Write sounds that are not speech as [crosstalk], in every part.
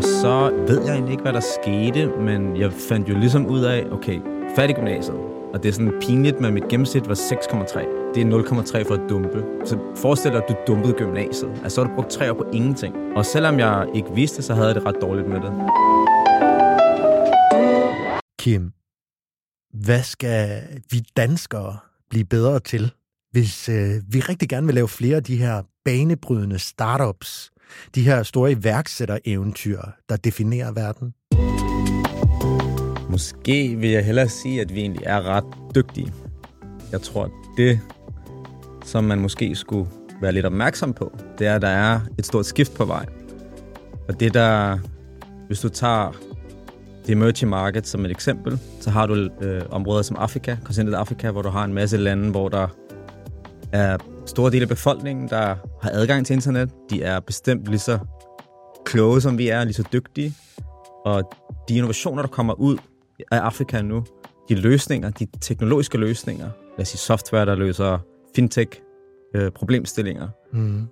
Og så ved jeg egentlig ikke, hvad der skete, men jeg fandt jo ligesom ud af, okay, færdig gymnasiet. Og det er sådan pinligt, men mit gennemsnit var 6,3. Det er 0,3 for at dumpe. Så forestil dig, at du dumpede gymnasiet. Altså, så har du brugt tre år på ingenting. Og selvom jeg ikke vidste, så havde jeg det ret dårligt med det. Kim, hvad skal vi danskere blive bedre til, hvis øh, vi rigtig gerne vil lave flere af de her banebrydende startups, de her store iværksættereventyr, der definerer verden? Måske vil jeg hellere sige, at vi egentlig er ret dygtige. Jeg tror, det, som man måske skulle være lidt opmærksom på, det er, at der er et stort skift på vej. Og det der, hvis du tager det emerging market som et eksempel, så har du øh, områder som Afrika, kontinentet Afrika, hvor du har en masse lande, hvor der er store dele af befolkningen, der har adgang til internet. De er bestemt lige så kloge, som vi er, lige så dygtige. Og de innovationer, der kommer ud af Afrika nu, de løsninger, de teknologiske løsninger, lad os sige software, der løser fintech øh, problemstillinger, Mm.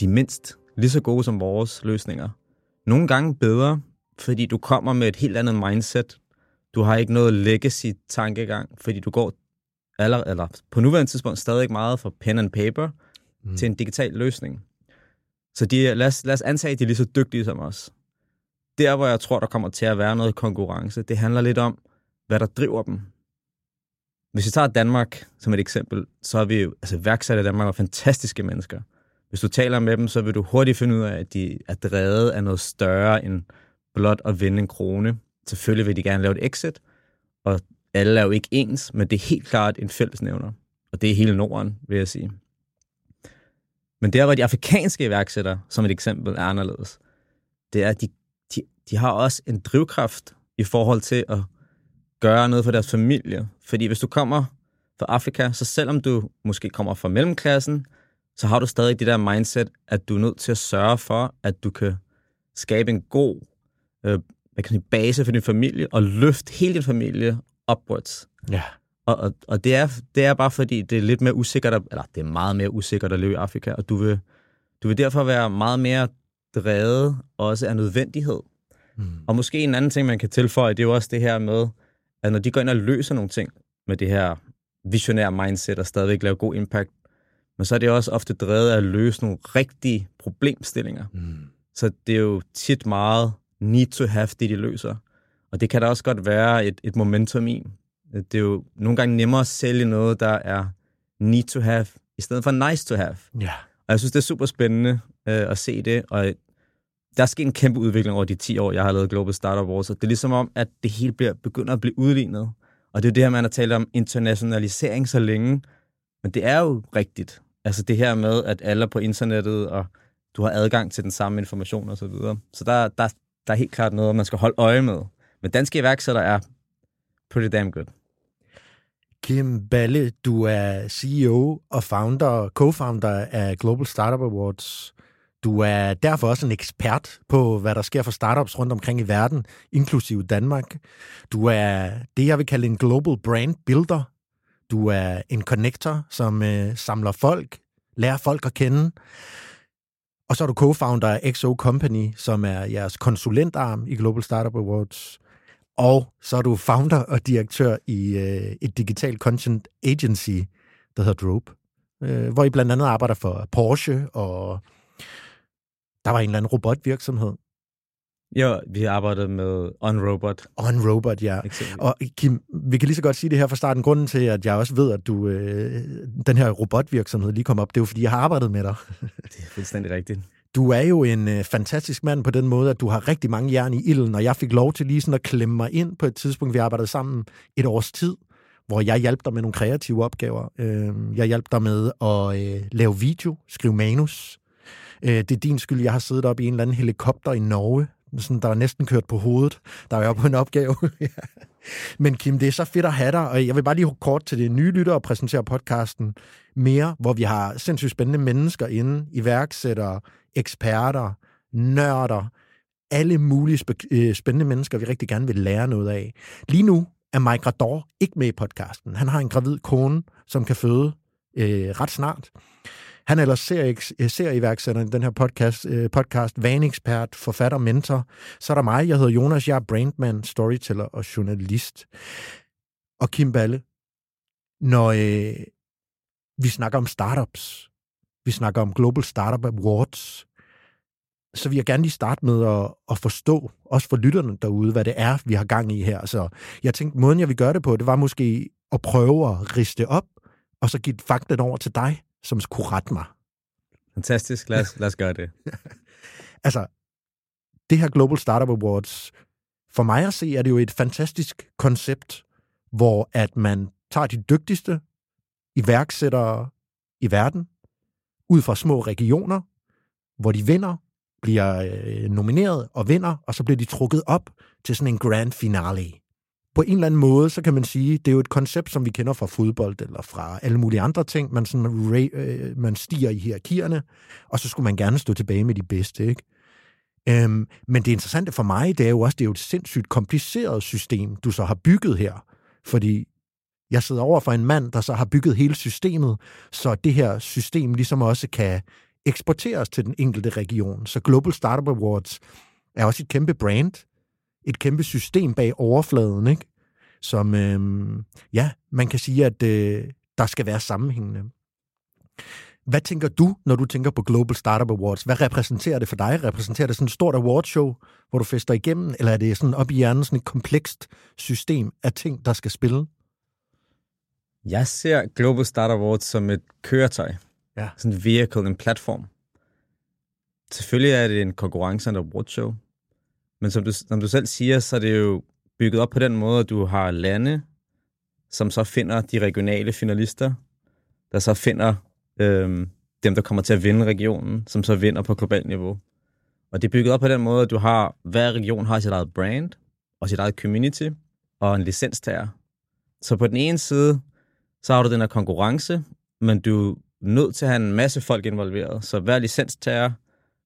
de er mindst lige så gode som vores løsninger. Nogle gange bedre, fordi du kommer med et helt andet mindset. Du har ikke noget legacy-tankegang, fordi du går aller, eller på nuværende tidspunkt stadig meget fra pen and paper mm. til en digital løsning. Så de, lad, os, lad os antage, at de er lige så dygtige som os. Der, hvor jeg tror, der kommer til at være noget konkurrence, det handler lidt om, hvad der driver dem. Hvis vi tager Danmark som et eksempel, så er vi jo, altså værksatte i Danmark er fantastiske mennesker. Hvis du taler med dem, så vil du hurtigt finde ud af, at de er drevet af noget større end blot at vinde en krone. Selvfølgelig vil de gerne lave et exit, og alle er jo ikke ens, men det er helt klart en fællesnævner. Og det er hele Norden, vil jeg sige. Men der, hvor de afrikanske iværksættere, som et eksempel, er anderledes, det er, at de, de, de har også en drivkraft i forhold til at gøre noget for deres familie. Fordi hvis du kommer fra Afrika, så selvom du måske kommer fra mellemklassen, så har du stadig det der mindset, at du er nødt til at sørge for, at du kan skabe en god øh, hvad kan sige, base for din familie, og løfte hele din familie upwards. Ja. Og, og, og det, er, det er bare fordi, det er lidt mere usikkert, at, eller det er meget mere usikkert at leve i Afrika, og du vil, du vil derfor være meget mere drevet også af nødvendighed. Mm. Og måske en anden ting, man kan tilføje, det er jo også det her med, at når de går ind og løser nogle ting med det her visionære mindset og stadigvæk lave god impact, men så er det også ofte drevet af at løse nogle rigtige problemstillinger. Mm. Så det er jo tit meget need to have, det de løser. Og det kan der også godt være et, et momentum i. Det er jo nogle gange nemmere at sælge noget, der er need to have, i stedet for nice to have. Ja. Og jeg synes, det er super spændende øh, at se det, og der er sket en kæmpe udvikling over de 10 år, jeg har lavet Global Startup Awards, og det er ligesom om, at det hele bliver, begynder at blive udlignet. Og det er jo det her, man har talt om internationalisering så længe, men det er jo rigtigt. Altså det her med, at alle er på internettet, og du har adgang til den samme information og så videre. Så der, der, der er helt klart noget, man skal holde øje med. Men danske iværksættere er pretty damn good. Kim Balle, du er CEO og founder, co-founder af Global Startup Awards. Du er derfor også en ekspert på, hvad der sker for startups rundt omkring i verden, inklusive Danmark. Du er det, jeg vil kalde en global brand builder. Du er en connector, som øh, samler folk, lærer folk at kende. Og så er du co-founder af XO Company, som er jeres konsulentarm i Global Startup Awards. Og så er du founder og direktør i øh, et digital content agency, der hedder Drope. øh, hvor I blandt andet arbejder for Porsche, og der var en eller anden robotvirksomhed. Jo, vi har arbejdet med OnRobot. OnRobot, ja. eksempelvis. Og Kim, vi kan lige så godt sige det her fra starten. Grunden til, at jeg også ved, at du øh, den her robotvirksomhed lige kom op, det er jo, fordi jeg har arbejdet med dig. Det er fuldstændig rigtigt. Du er jo en øh, fantastisk mand på den måde, at du har rigtig mange jern i ilden, og jeg fik lov til lige sådan at klemme mig ind på et tidspunkt, vi arbejdede sammen et års tid, hvor jeg hjalp dig med nogle kreative opgaver. Øh, jeg hjalp dig med at øh, lave video, skrive manus. Øh, det er din skyld, jeg har siddet op i en eller anden helikopter i Norge, sådan, der er næsten kørt på hovedet, der er jeg på en opgave. [laughs] Men Kim, det er så fedt at have dig, og jeg vil bare lige kort til det nye lytter og præsentere podcasten mere, hvor vi har sindssygt spændende mennesker inde, iværksættere, eksperter, nørder, alle mulige sp- øh, spændende mennesker, vi rigtig gerne vil lære noget af. Lige nu er Mike Rador ikke med i podcasten. Han har en gravid kone, som kan føde øh, ret snart. Han er ellers serie, øh, serieiværksætter i den her podcast, øh, podcast vanekspert, forfatter, mentor. Så er der mig, jeg hedder Jonas, jeg er brandman, storyteller og journalist. Og Kim Balle, når øh, vi snakker om startups, vi snakker om Global Startup Awards, så vil jeg gerne lige starte med at, at forstå, også for lytterne derude, hvad det er, vi har gang i her. Så jeg tænkte, måden jeg vil gøre det på, det var måske at prøve at riste op, og så give fakten over til dig, som skulle rette mig. Fantastisk. Lad os, lad os gøre det. [laughs] Altså, det her Global Startup Awards, for mig at se, er det jo et fantastisk koncept, hvor at man tager de dygtigste iværksættere i verden, ud fra små regioner, hvor de vinder, bliver øh, nomineret og vinder, og så bliver de trukket op til sådan en grand finale. På en eller anden måde, så kan man sige, det er jo et koncept, som vi kender fra fodbold eller fra alle mulige andre ting. Man, sådan, øh, man stiger i hierarkierne, og så skulle man gerne stå tilbage med de bedste, ikke? Øhm, men det interessante for mig, det er jo også, det er jo et sindssygt kompliceret system, du så har bygget her. Fordi jeg sidder over for en mand, der så har bygget hele systemet, så det her system ligesom også kan eksporteres til den enkelte region. Så Global Startup Awards er også et kæmpe brand, et kæmpe system bag overfladen, ikke? som, øhm, ja, man kan sige, at øh, der skal være sammenhængende. Hvad tænker du, når du tænker på Global Startup Awards? Hvad repræsenterer det for dig? Repræsenterer det sådan et stort awardshow, hvor du fester igennem, eller er det sådan op i hjernen sådan et komplekst system af ting, der skal spille? Jeg ser Global Startup Awards som et køretøj. Ja. Sådan en vehicle, en platform. Selvfølgelig er det en konkurrence og et awardshow. Men som du, som du selv siger, så er det jo bygget op på den måde, at du har lande, som så finder de regionale finalister, der så finder øhm, dem, der kommer til at vinde regionen, som så vinder på globalt niveau. Og det er bygget op på den måde, at du har, hver region har sit eget brand, og sit eget community, og en licenstager. Så på den ene side, så har du den her konkurrence, men du er nødt til at have en masse folk involveret. Så hver licenstager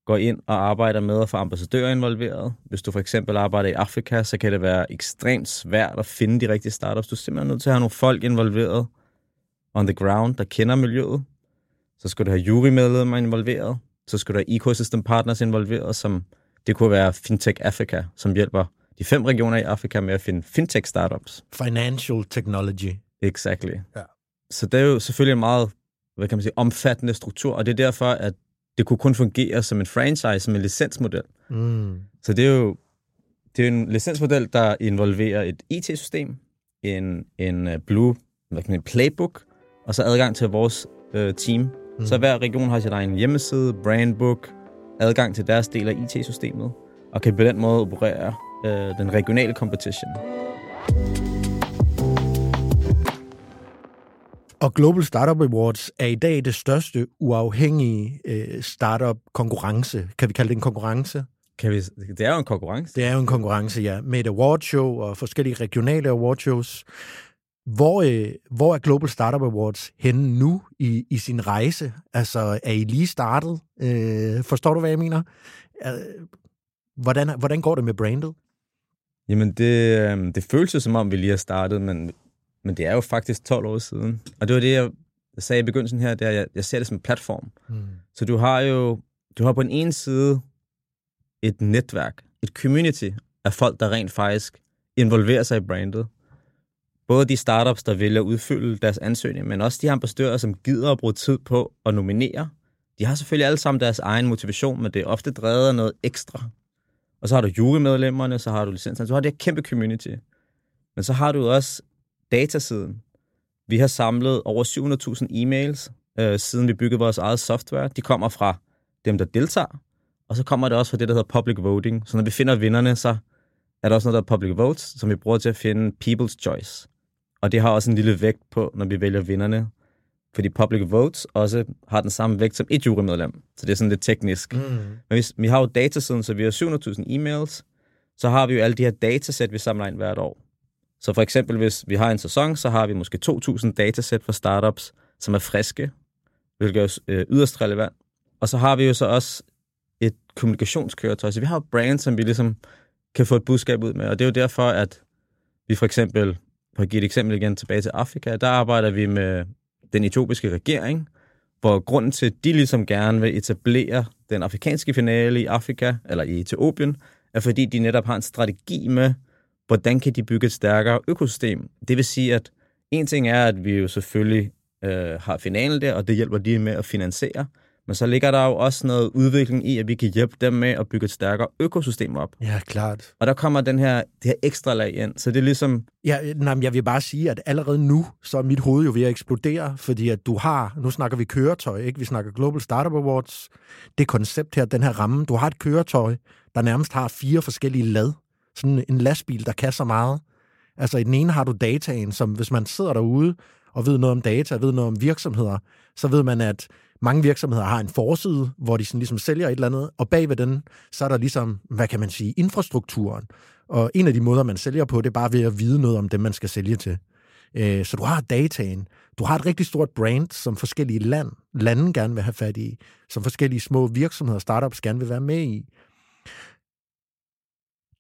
går ind og arbejder med at få ambassadører involveret. Hvis du for eksempel arbejder i Afrika, så kan det være ekstremt svært at finde de rigtige startups. Du er simpelthen nødt til at have nogle folk involveret on the ground, der kender miljøet. Så skal du have jurymedlemmer involveret. Så skal du have ecosystem partners involveret, som det kunne være Fintech Africa, som hjælper de fem regioner i Afrika med at finde fintech startups. Financial technology. Exactly. Ja. Så det er jo selvfølgelig en meget, hvad kan man sige, omfattende struktur, og det er derfor, at det kunne kun fungere som en franchise, som en licensmodel. Mm. Så det er jo det er en licensmodel, der involverer et IT-system, en, en øh, blue hvad kan man, playbook, og så adgang til vores øh, team. Mm. Så hver region har sin egen hjemmeside, brandbook, adgang til deres del af IT-systemet, og kan på den måde operere øh, den regionale competition. Og Global Startup Awards er i dag det største uafhængige øh, startup-konkurrence. Kan vi kalde det en konkurrence? Kan vi, det er jo en konkurrence. Det er jo en konkurrence, ja, med et awardshow og forskellige regionale awardshows. Hvor, øh, hvor er Global Startup Awards henne nu i, i sin rejse? Altså, er I lige startet? Øh, forstår du, hvad jeg mener? Øh, hvordan, hvordan går det med brandet? Jamen, det, øh, det føles jo som om, vi lige har startet, men, men det er jo faktisk 12 år siden. Og det var det, jeg sagde i begyndelsen her, det er, jeg, jeg ser det som en platform. Mm. Så du har jo du har på den ene side et netværk, et community af folk, der rent faktisk involverer sig i brandet. både de startups, der vælger at udfylde deres ansøgning, men også de ambassadører, som gider at bruge tid på at nominere. De har selvfølgelig alle sammen deres egen motivation, men det er ofte drevet af noget ekstra. Og så har du jurymedlemmerne, så har du licensen, så har det her kæmpe community. Men så har du også datasiden. Vi har samlet over 700.000 e-mails, øh, siden vi byggede vores eget software. De kommer fra dem, der deltager, og så kommer det også fra det, der hedder public voting. Så når vi finder vinderne, så er der også noget, der er public votes, som vi bruger til at finde people's choice. Og det har også en lille vægt på, når vi vælger vinderne. Fordi public votes også har den samme vægt som et jurymedlem. Så det er sådan lidt teknisk. Mm. Men hvis, vi har jo datasiden, så vi har 700.000 e-mails. Så har vi jo alle de her datasæt, vi samler ind hvert år. Så for eksempel, hvis vi har en sæson, så har vi måske 2.000 datasæt for startups, som er friske, hvilket er øh, yderst relevant. Og så har vi jo så også et kommunikationskøretøj. Så vi har jo brands, som vi ligesom kan få et budskab ud med. Og det er jo derfor, at vi for eksempel, for at give et eksempel igen tilbage til Afrika, der arbejder vi med den etiopiske regering, hvor grunden til, at de ligesom gerne vil etablere den afrikanske finale i Afrika, eller i Etiopien, er fordi de netop har en strategi med, hvordan kan de bygge et stærkere økosystem. Det vil sige, at en ting er, at vi jo selvfølgelig øh, har finalen der, og det hjælper de med at finansiere. Men så ligger der jo også noget udvikling i, at vi kan hjælpe dem med at bygge et stærkere økosystem op. Ja, klart. Og der kommer den her, det her ekstra lag ind. Så det er ligesom... Ja, nej, jeg vil bare sige, at allerede nu, så er mit hoved jo ved at eksplodere, fordi at du har, nu snakker vi køretøj, ikke? Vi snakker Global Startup Awards. Det koncept her, den her ramme, du har et køretøj, der nærmest har fire forskellige lad. Sådan en lastbil, der kan så meget. Altså i den ene har du dataen, som hvis man sidder derude og ved noget om data, ved noget om virksomheder, så ved man, at mange virksomheder har en forside, hvor de sådan ligesom sælger et eller andet, og bagved den, så er der ligesom, hvad kan man sige, infrastrukturen. Og en af de måder, man sælger på, det er bare ved at vide noget om dem, man skal sælge til. Øh, så du har dataen. Du har et rigtig stort brand, som forskellige land, lande gerne vil have fat i, som forskellige små virksomheder og startups gerne vil være med i.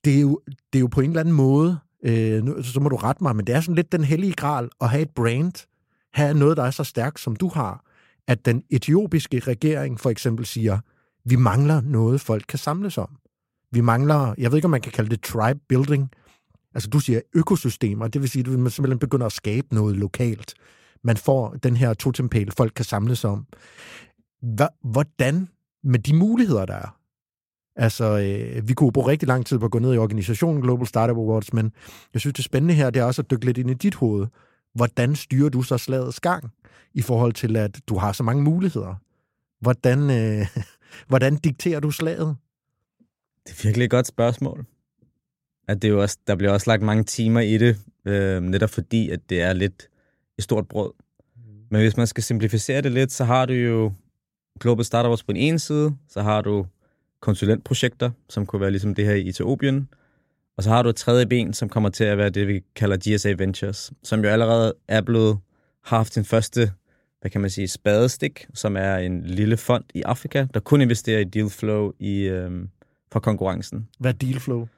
Det er jo, det er jo på en eller anden måde, øh, nu, så må du rette mig, men det er sådan lidt den hellige gral at have et brand, have noget, der er så stærkt, som du har, at den etiopiske regering for eksempel siger, vi mangler noget, folk kan samles om. Vi mangler, jeg ved ikke, om man kan kalde det tribe building. Altså, du siger økosystemer, det vil sige, at man simpelthen begynder at skabe noget lokalt. Man får den her totempæl, folk kan samles om. Hvordan med de muligheder, der er? Altså, øh, vi kunne bruge rigtig lang tid på at gå ned i organisationen Global Startup Awards, men jeg synes, det spændende her, det er også at dykke lidt ind i dit hoved. Hvordan styrer du så slagets gang i forhold til, at du har så mange muligheder? Hvordan, øh, [laughs] hvordan dikterer du slaget? Det er virkelig et godt spørgsmål. At det er jo også, der bliver også lagt mange timer i det, øh, netop fordi, at det er lidt et stort brød. Men hvis man skal simplificere det lidt, så har du jo Global Startups på den ene side, så har du konsulentprojekter, som kunne være ligesom det her i Etiopien, og så har du et tredje ben, som kommer til at være det, vi kalder GSA Ventures, som jo allerede er blevet haft sin første, hvad kan man sige, spadestik, som er en lille fond i Afrika, der kun investerer i dealflow i, øhm, for konkurrencen. Hvad er dealflow?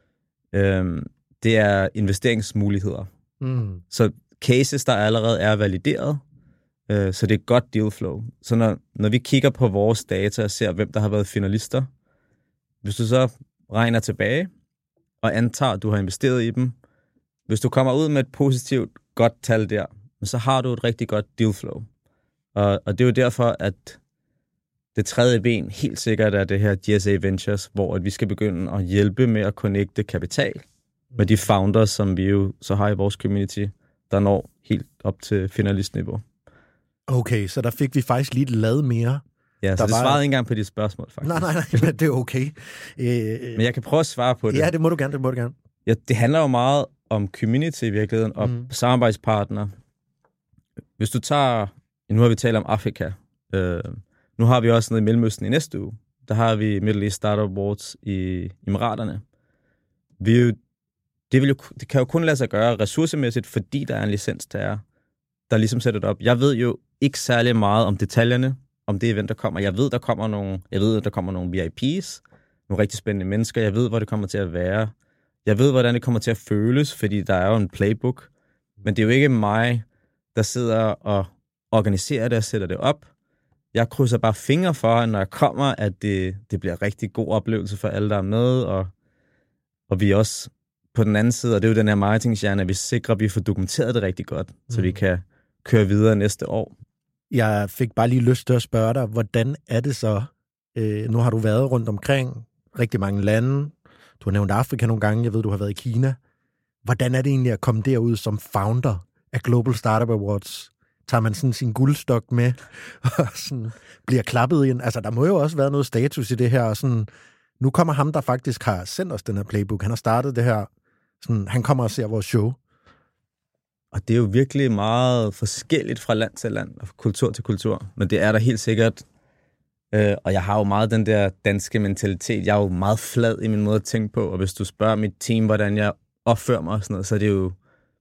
Øhm, det er investeringsmuligheder. Mm. Så cases, der allerede er valideret, øh, så det er godt dealflow. Så når, når vi kigger på vores data og ser, hvem der har været finalister, hvis du så regner tilbage, og antager, at du har investeret i dem. Hvis du kommer ud med et positivt, godt tal der, så har du et rigtig godt deal flow. Og, og det er jo derfor, at det tredje ben helt sikkert er det her GSA Ventures, hvor at vi skal begynde at hjælpe med at connecte kapital med de founders, som vi jo så har i vores community, der når helt op til finalistniveau. Okay, så der fik vi faktisk lige et lad mere Ja, så det var... svarede ikke engang på dit spørgsmål, faktisk. Nej, nej, nej, det er okay. Øh, [laughs] Men jeg kan prøve at svare på det. Ja, det må du gerne, det må du gerne. Ja, det handler jo meget om community i virkeligheden, og mm. samarbejdspartner. Hvis du tager, nu har vi talt om Afrika, øh, nu har vi også noget i Mellemøsten i næste uge. Der har vi Middle East Startup Awards i Emiraterne. Vi jo, det, vil jo, det kan jo kun lade sig gøre ressourcemæssigt, fordi der er en licenstager, der ligesom sætter det op. Jeg ved jo ikke særlig meget om detaljerne, om det event, der kommer. Jeg ved, der kommer nogle, jeg ved, der kommer nogle VIPs, nogle rigtig spændende mennesker. Jeg ved, hvor det kommer til at være. Jeg ved, hvordan det kommer til at føles, fordi der er jo en playbook. Men det er jo ikke mig, der sidder og organiserer det og sætter det op. Jeg krydser bare fingre for, når jeg kommer, at det, det bliver en rigtig god oplevelse for alle, der er med, og, og vi også på den anden side, og det er jo den her marketingstjerne, at vi sikrer, at vi får dokumenteret det rigtig godt, mm. så vi kan køre videre næste år. Jeg fik bare lige lyst til at spørge dig, hvordan er det så? Øh, nu har du været rundt omkring rigtig mange lande. Du har nævnt Afrika nogle gange. Jeg ved, du har været i Kina. Hvordan er det egentlig at komme derud som founder af Global Startup Awards? Tager man sådan sin guldstok med [laughs] og sådan bliver klappet ind? Altså, der må jo også være noget status i det her. Og sådan, nu kommer ham, der faktisk har sendt os den her playbook. Han har startet det her. Sådan, han kommer og ser vores show. Og det er jo virkelig meget forskelligt fra land til land og kultur til kultur. Men det er der helt sikkert. Øh, og jeg har jo meget den der danske mentalitet. Jeg er jo meget flad i min måde at tænke på. Og hvis du spørger mit team, hvordan jeg opfører mig og sådan noget, så er det jo,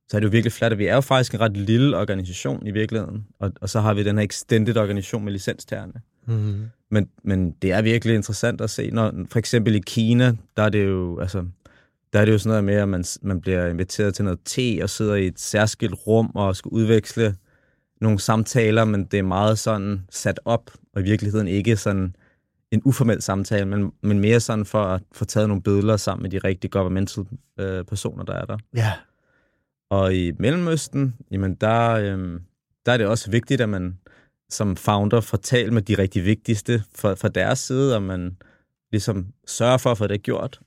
så er det jo virkelig fladt. vi er jo faktisk en ret lille organisation i virkeligheden. Og, og så har vi den her extended organisation med licenstagerne. Mm-hmm. Men, men det er virkelig interessant at se. Når, for eksempel i Kina, der er det jo, altså, der er det jo sådan noget med, at man, man bliver inviteret til noget te og sidder i et særskilt rum og skal udveksle nogle samtaler, men det er meget sådan sat op, og i virkeligheden ikke sådan en uformel samtale, men, men mere sådan for at få taget nogle billeder sammen med de rigtige governmental øh, personer, der er der. Ja. Og i Mellemøsten, jamen der, øh, der er det også vigtigt, at man som founder får talt med de rigtig vigtigste fra, fra deres side, og man ligesom sørger for at få det gjort.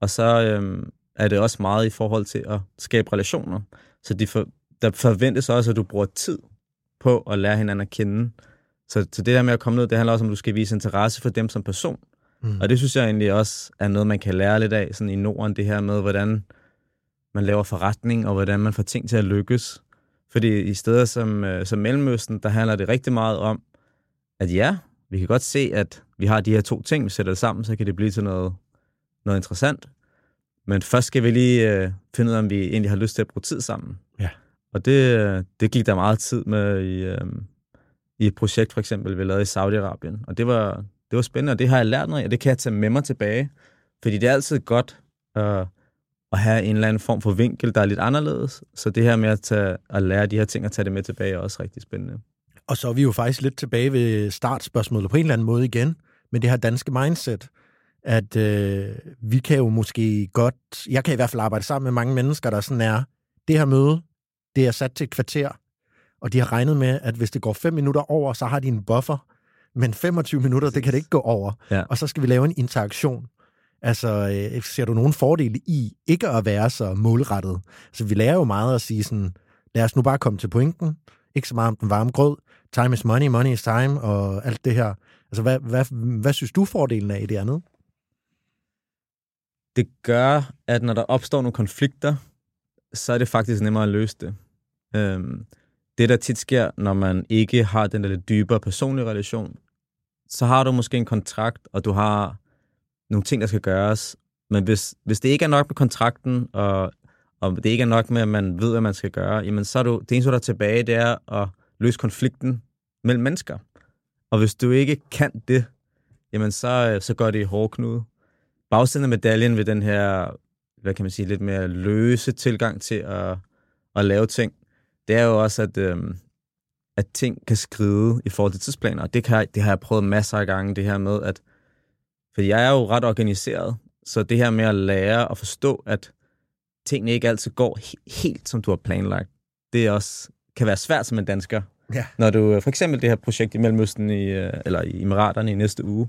Og så øh, er det også meget i forhold til at skabe relationer. Så de for, der forventes også, at du bruger tid på at lære hinanden at kende. Så, så det der med at komme ned, det handler også om, at du skal vise interesse for dem som person. Mm. Og det synes jeg egentlig også er noget, man kan lære lidt af sådan i Norden, det her med, hvordan man laver forretning, og hvordan man får ting til at lykkes. Fordi i steder som, øh, som Mellemøsten, der handler det rigtig meget om, at ja, vi kan godt se, at vi har de her to ting, vi sætter det sammen, så kan det blive til noget, noget interessant. Men først skal vi lige øh, finde ud af, om vi egentlig har lyst til at bruge tid sammen. Ja. Og det, øh, det gik der meget tid med i, øh, i et projekt, for eksempel, vi lavede i Saudi-Arabien. Og det var, det var spændende, og det har jeg lært noget af, og det kan jeg tage med mig tilbage. Fordi det er altid godt øh, at have en eller anden form for vinkel, der er lidt anderledes. Så det her med at, tage, at lære de her ting og tage det med tilbage er også rigtig spændende. Og så er vi jo faktisk lidt tilbage ved startspørgsmålet på en eller anden måde igen, med det her danske mindset at øh, vi kan jo måske godt, jeg kan i hvert fald arbejde sammen med mange mennesker, der sådan er, det her møde, det er sat til et kvarter, og de har regnet med, at hvis det går fem minutter over, så har de en buffer, men 25 minutter, det kan det ikke gå over. Ja. Og så skal vi lave en interaktion. Altså, øh, ser du nogen fordele i ikke at være så målrettet? Så vi lærer jo meget at sige sådan, lad os nu bare komme til pointen, ikke så meget om den varme grød, time is money, money is time, og alt det her. Altså, hvad, hvad, hvad synes du fordelen er i det andet? Det gør, at når der opstår nogle konflikter, så er det faktisk nemmere at løse det. Øhm, det, der tit sker, når man ikke har den der lidt dybere personlige relation, så har du måske en kontrakt, og du har nogle ting, der skal gøres. Men hvis, hvis det ikke er nok med kontrakten, og, og det ikke er nok med, at man ved, hvad man skal gøre, jamen så er du, det eneste, der er tilbage, det er at løse konflikten mellem mennesker. Og hvis du ikke kan det, jamen så, øh, så går det i hårdknude bagsiden af medaljen ved den her, hvad kan man sige, lidt mere løse tilgang til at, at lave ting, det er jo også, at, øhm, at ting kan skride i forhold til tidsplaner. Og det, kan, det har jeg prøvet masser af gange, det her med, at for jeg er jo ret organiseret, så det her med at lære at forstå, at tingene ikke altid går he- helt, som du har planlagt, det er også kan være svært som en dansker. Ja. Når du, for eksempel det her projekt i Mellemøsten, i, øh, eller i Emiraterne i næste uge,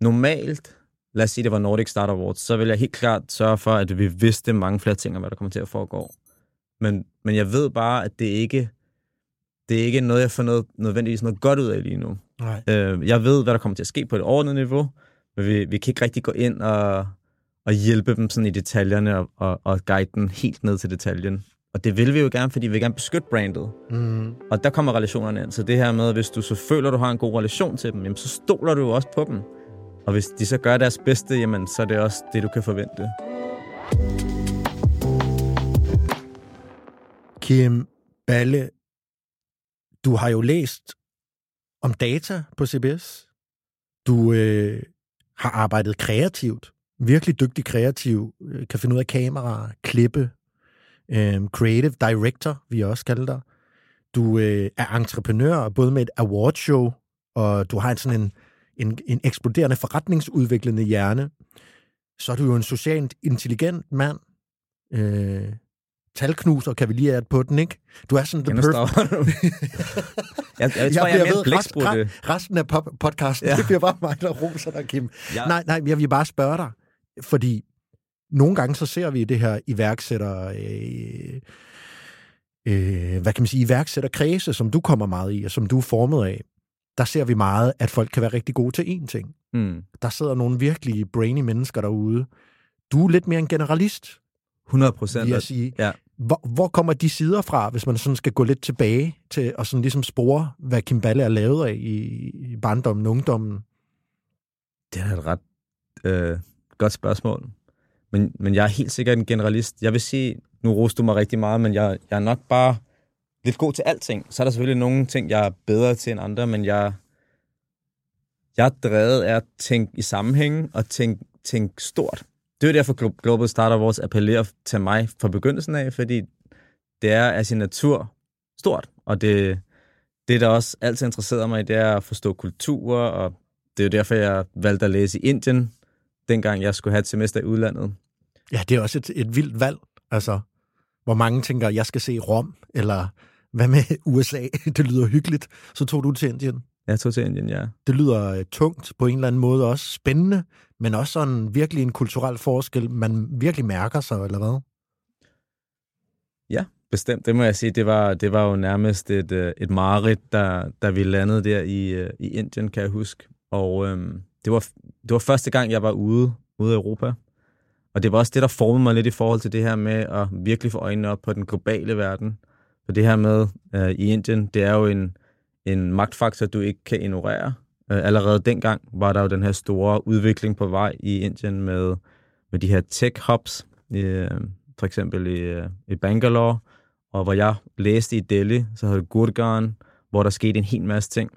normalt lad os sige, det var Nordic Startup Awards, så vil jeg helt klart sørge for, at vi vidste mange flere ting om, hvad der kommer til at foregå. Men, men jeg ved bare, at det ikke det er ikke noget, jeg får noget, nødvendigvis noget godt ud af lige nu. Nej. Øh, jeg ved, hvad der kommer til at ske på et ordentligt niveau, men vi, vi kan ikke rigtig gå ind og, og hjælpe dem sådan i detaljerne og, og, og guide den helt ned til detaljen. Og det vil vi jo gerne, fordi vi vil gerne beskytte brandet. Mm. Og der kommer relationerne ind. Så det her med, hvis du så føler, at du har en god relation til dem, jamen, så stoler du jo også på dem. Og hvis de så gør deres bedste, jamen, så er det også det, du kan forvente. Kim Balle, du har jo læst om data på CBS. Du øh, har arbejdet kreativt, virkelig dygtig kreativ, øh, kan finde ud af kamera, klippe, øh, creative director, vi også kalder dig. Du øh, er entreprenør, både med et awardshow, og du har en sådan en en, en eksploderende forretningsudviklende hjerne. så er du jo en socialt intelligent mand. Øh, talknuser kan vi lige have på den, ikke? Du er sådan the perfect... [laughs] jeg, jeg, tror, jeg, jeg er mere resten, resten af pop- podcasten. Ja. det bliver bare mig, der roser dig, Kim. Ja. Nej, nej, jeg vil bare spørge dig, fordi nogle gange så ser vi det her iværksætter... Øh, øh, hvad kan man sige, iværksætterkredse, som du kommer meget i, og som du er formet af, der ser vi meget, at folk kan være rigtig gode til én ting. Mm. Der sidder nogle virkelig brainy mennesker derude. Du er lidt mere en generalist, 100 procent. jeg sige. Ja. Hvor, hvor kommer de sider fra, hvis man sådan skal gå lidt tilbage til og sådan ligesom spore, hvad Kim Balle er lavet af i, i barndommen, ungdommen? Det er et ret øh, godt spørgsmål. Men, men jeg er helt sikkert en generalist. Jeg vil sige, nu roste du mig rigtig meget, men jeg, jeg er nok bare lidt god til alting. Så er der selvfølgelig nogle ting, jeg er bedre til end andre, men jeg, jeg er drevet af at tænke i sammenhænge og tænke, tænke stort. Det er derfor, Global Startup Awards appellerer til mig fra begyndelsen af, fordi det er af sin natur stort, og det, det, der også altid interesserer mig, det er at forstå kulturer, og det er jo derfor, jeg valgte at læse i Indien, dengang jeg skulle have et semester i udlandet. Ja, det er også et, et vildt valg. Altså, hvor mange tænker, jeg skal se Rom, eller hvad med USA? [laughs] Det lyder hyggeligt. Så tog du til Indien. Jeg tog til Indien, ja. Det lyder øh, tungt på en eller anden måde også. Spændende, men også sådan virkelig en kulturel forskel, man virkelig mærker sig, eller hvad? Ja, bestemt. Det må jeg sige. Det var, det var jo nærmest et, øh, et mareridt, da, da vi landede der i, øh, i Indien, kan jeg huske. Og øhm, det, var, det var første gang, jeg var ude, ude af Europa. Og det var også det, der formede mig lidt i forhold til det her med at virkelig få øjnene op på den globale verden. For det her med øh, i Indien, det er jo en, en magtfaktor, du ikke kan ignorere. Øh, allerede dengang var der jo den her store udvikling på vej i Indien med, med de her tech-hubs, øh, for eksempel i, øh, i Bangalore, og hvor jeg læste i Delhi, så havde det Gurgaon, hvor der skete en hel masse ting.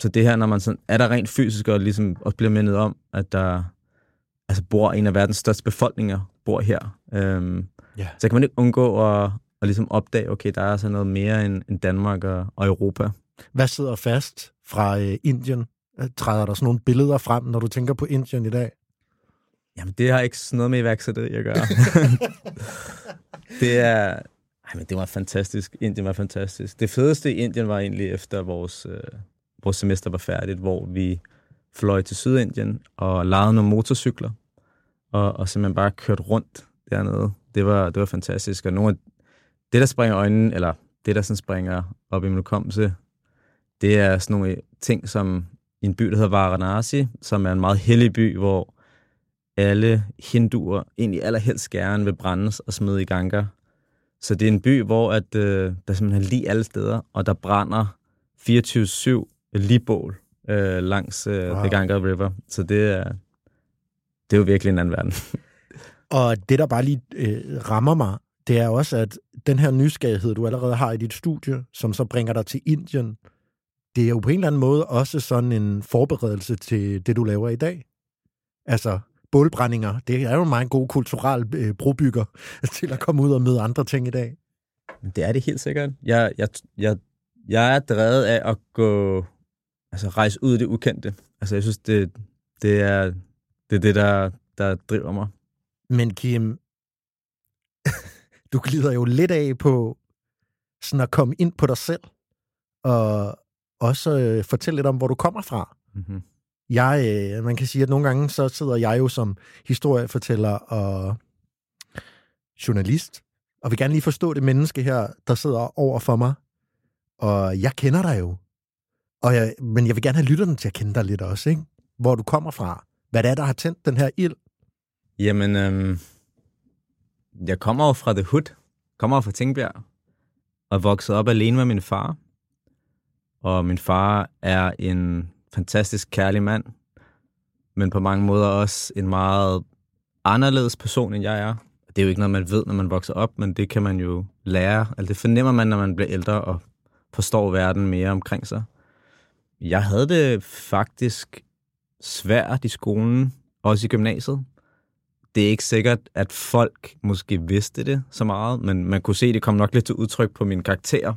Så det her, når man sådan, er der rent fysisk og ligesom også bliver mindet om, at der altså bor en af verdens største befolkninger, bor her. Øhm, Ja. Så kan man ikke undgå at, at ligesom opdage, okay, der er altså noget mere end, end Danmark og, og Europa. Hvad sidder fast fra øh, Indien? Øh, Træder der sådan nogle billeder frem, når du tænker på Indien i dag? Jamen, det har ikke sådan noget med iværksætteri at gøre. [laughs] det er... Ej, men det var fantastisk. Indien var fantastisk. Det fedeste i Indien var egentlig efter vores, øh, vores semester var færdigt, hvor vi fløj til Sydindien og lejede nogle motorcykler, og, og simpelthen bare kørte rundt dernede. Det var, det var fantastisk. Og nogle af det, der springer øjnene, eller det, der sådan springer op i min hukommelse, det er sådan nogle ting, som i en by, der hedder Varanasi, som er en meget hellig by, hvor alle hinduer egentlig allerhelst gerne vil brændes og smide i ganker. Så det er en by, hvor at, øh, der simpelthen er lige alle steder, og der brænder 24-7 ligbål øh, langs øh, Wow. wow. The Ganga River. Så det er, det er jo virkelig en anden verden. Og det, der bare lige øh, rammer mig, det er også, at den her nysgerrighed, du allerede har i dit studie, som så bringer dig til Indien, det er jo på en eller anden måde også sådan en forberedelse til det, du laver i dag. Altså, bålbrændinger, det er jo en meget god kulturel øh, brobygger [laughs] til at komme ud og møde andre ting i dag. Det er det helt sikkert. Jeg, jeg, jeg, jeg er drevet af at gå, altså rejse ud i det ukendte. Altså jeg synes, det, det er det, er det der, der driver mig. Men Kim, du glider jo lidt af på sådan at komme ind på dig selv, og også øh, fortælle lidt om, hvor du kommer fra. Mm-hmm. Jeg, øh, man kan sige, at nogle gange så sidder jeg jo som historiefortæller og journalist, og vil gerne lige forstå det menneske her, der sidder over for mig. Og jeg kender dig jo. Og jeg, men jeg vil gerne have lytterne til at kende dig lidt også, ikke? Hvor du kommer fra. Hvad det er, der har tændt den her ild. Jamen, øhm, jeg kommer jo fra The Hood, kommer fra Tingbjerg, og vokset op alene med min far. Og min far er en fantastisk kærlig mand, men på mange måder også en meget anderledes person, end jeg er. Det er jo ikke noget, man ved, når man vokser op, men det kan man jo lære. Altså, det fornemmer man, når man bliver ældre og forstår verden mere omkring sig. Jeg havde det faktisk svært i skolen, også i gymnasiet det er ikke sikkert, at folk måske vidste det så meget, men man kunne se, det kom nok lidt til udtryk på min karakter.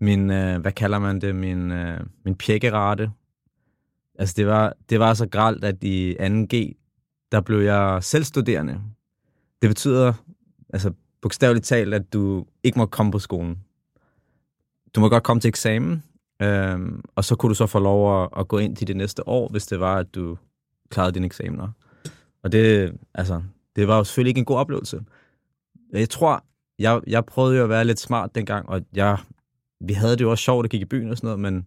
Min, øh, hvad kalder man det, min, øh, min pjekkerate. Altså det var, det var så gralt, at i 2G, der blev jeg selvstuderende. Det betyder, altså bogstaveligt talt, at du ikke må komme på skolen. Du må godt komme til eksamen, øh, og så kunne du så få lov at, at gå ind til det næste år, hvis det var, at du klarede dine eksamener. Og det, altså, det var jo selvfølgelig ikke en god oplevelse. Jeg tror, jeg, jeg prøvede jo at være lidt smart dengang, og jeg, vi havde det jo også sjovt at gik i byen og sådan noget, men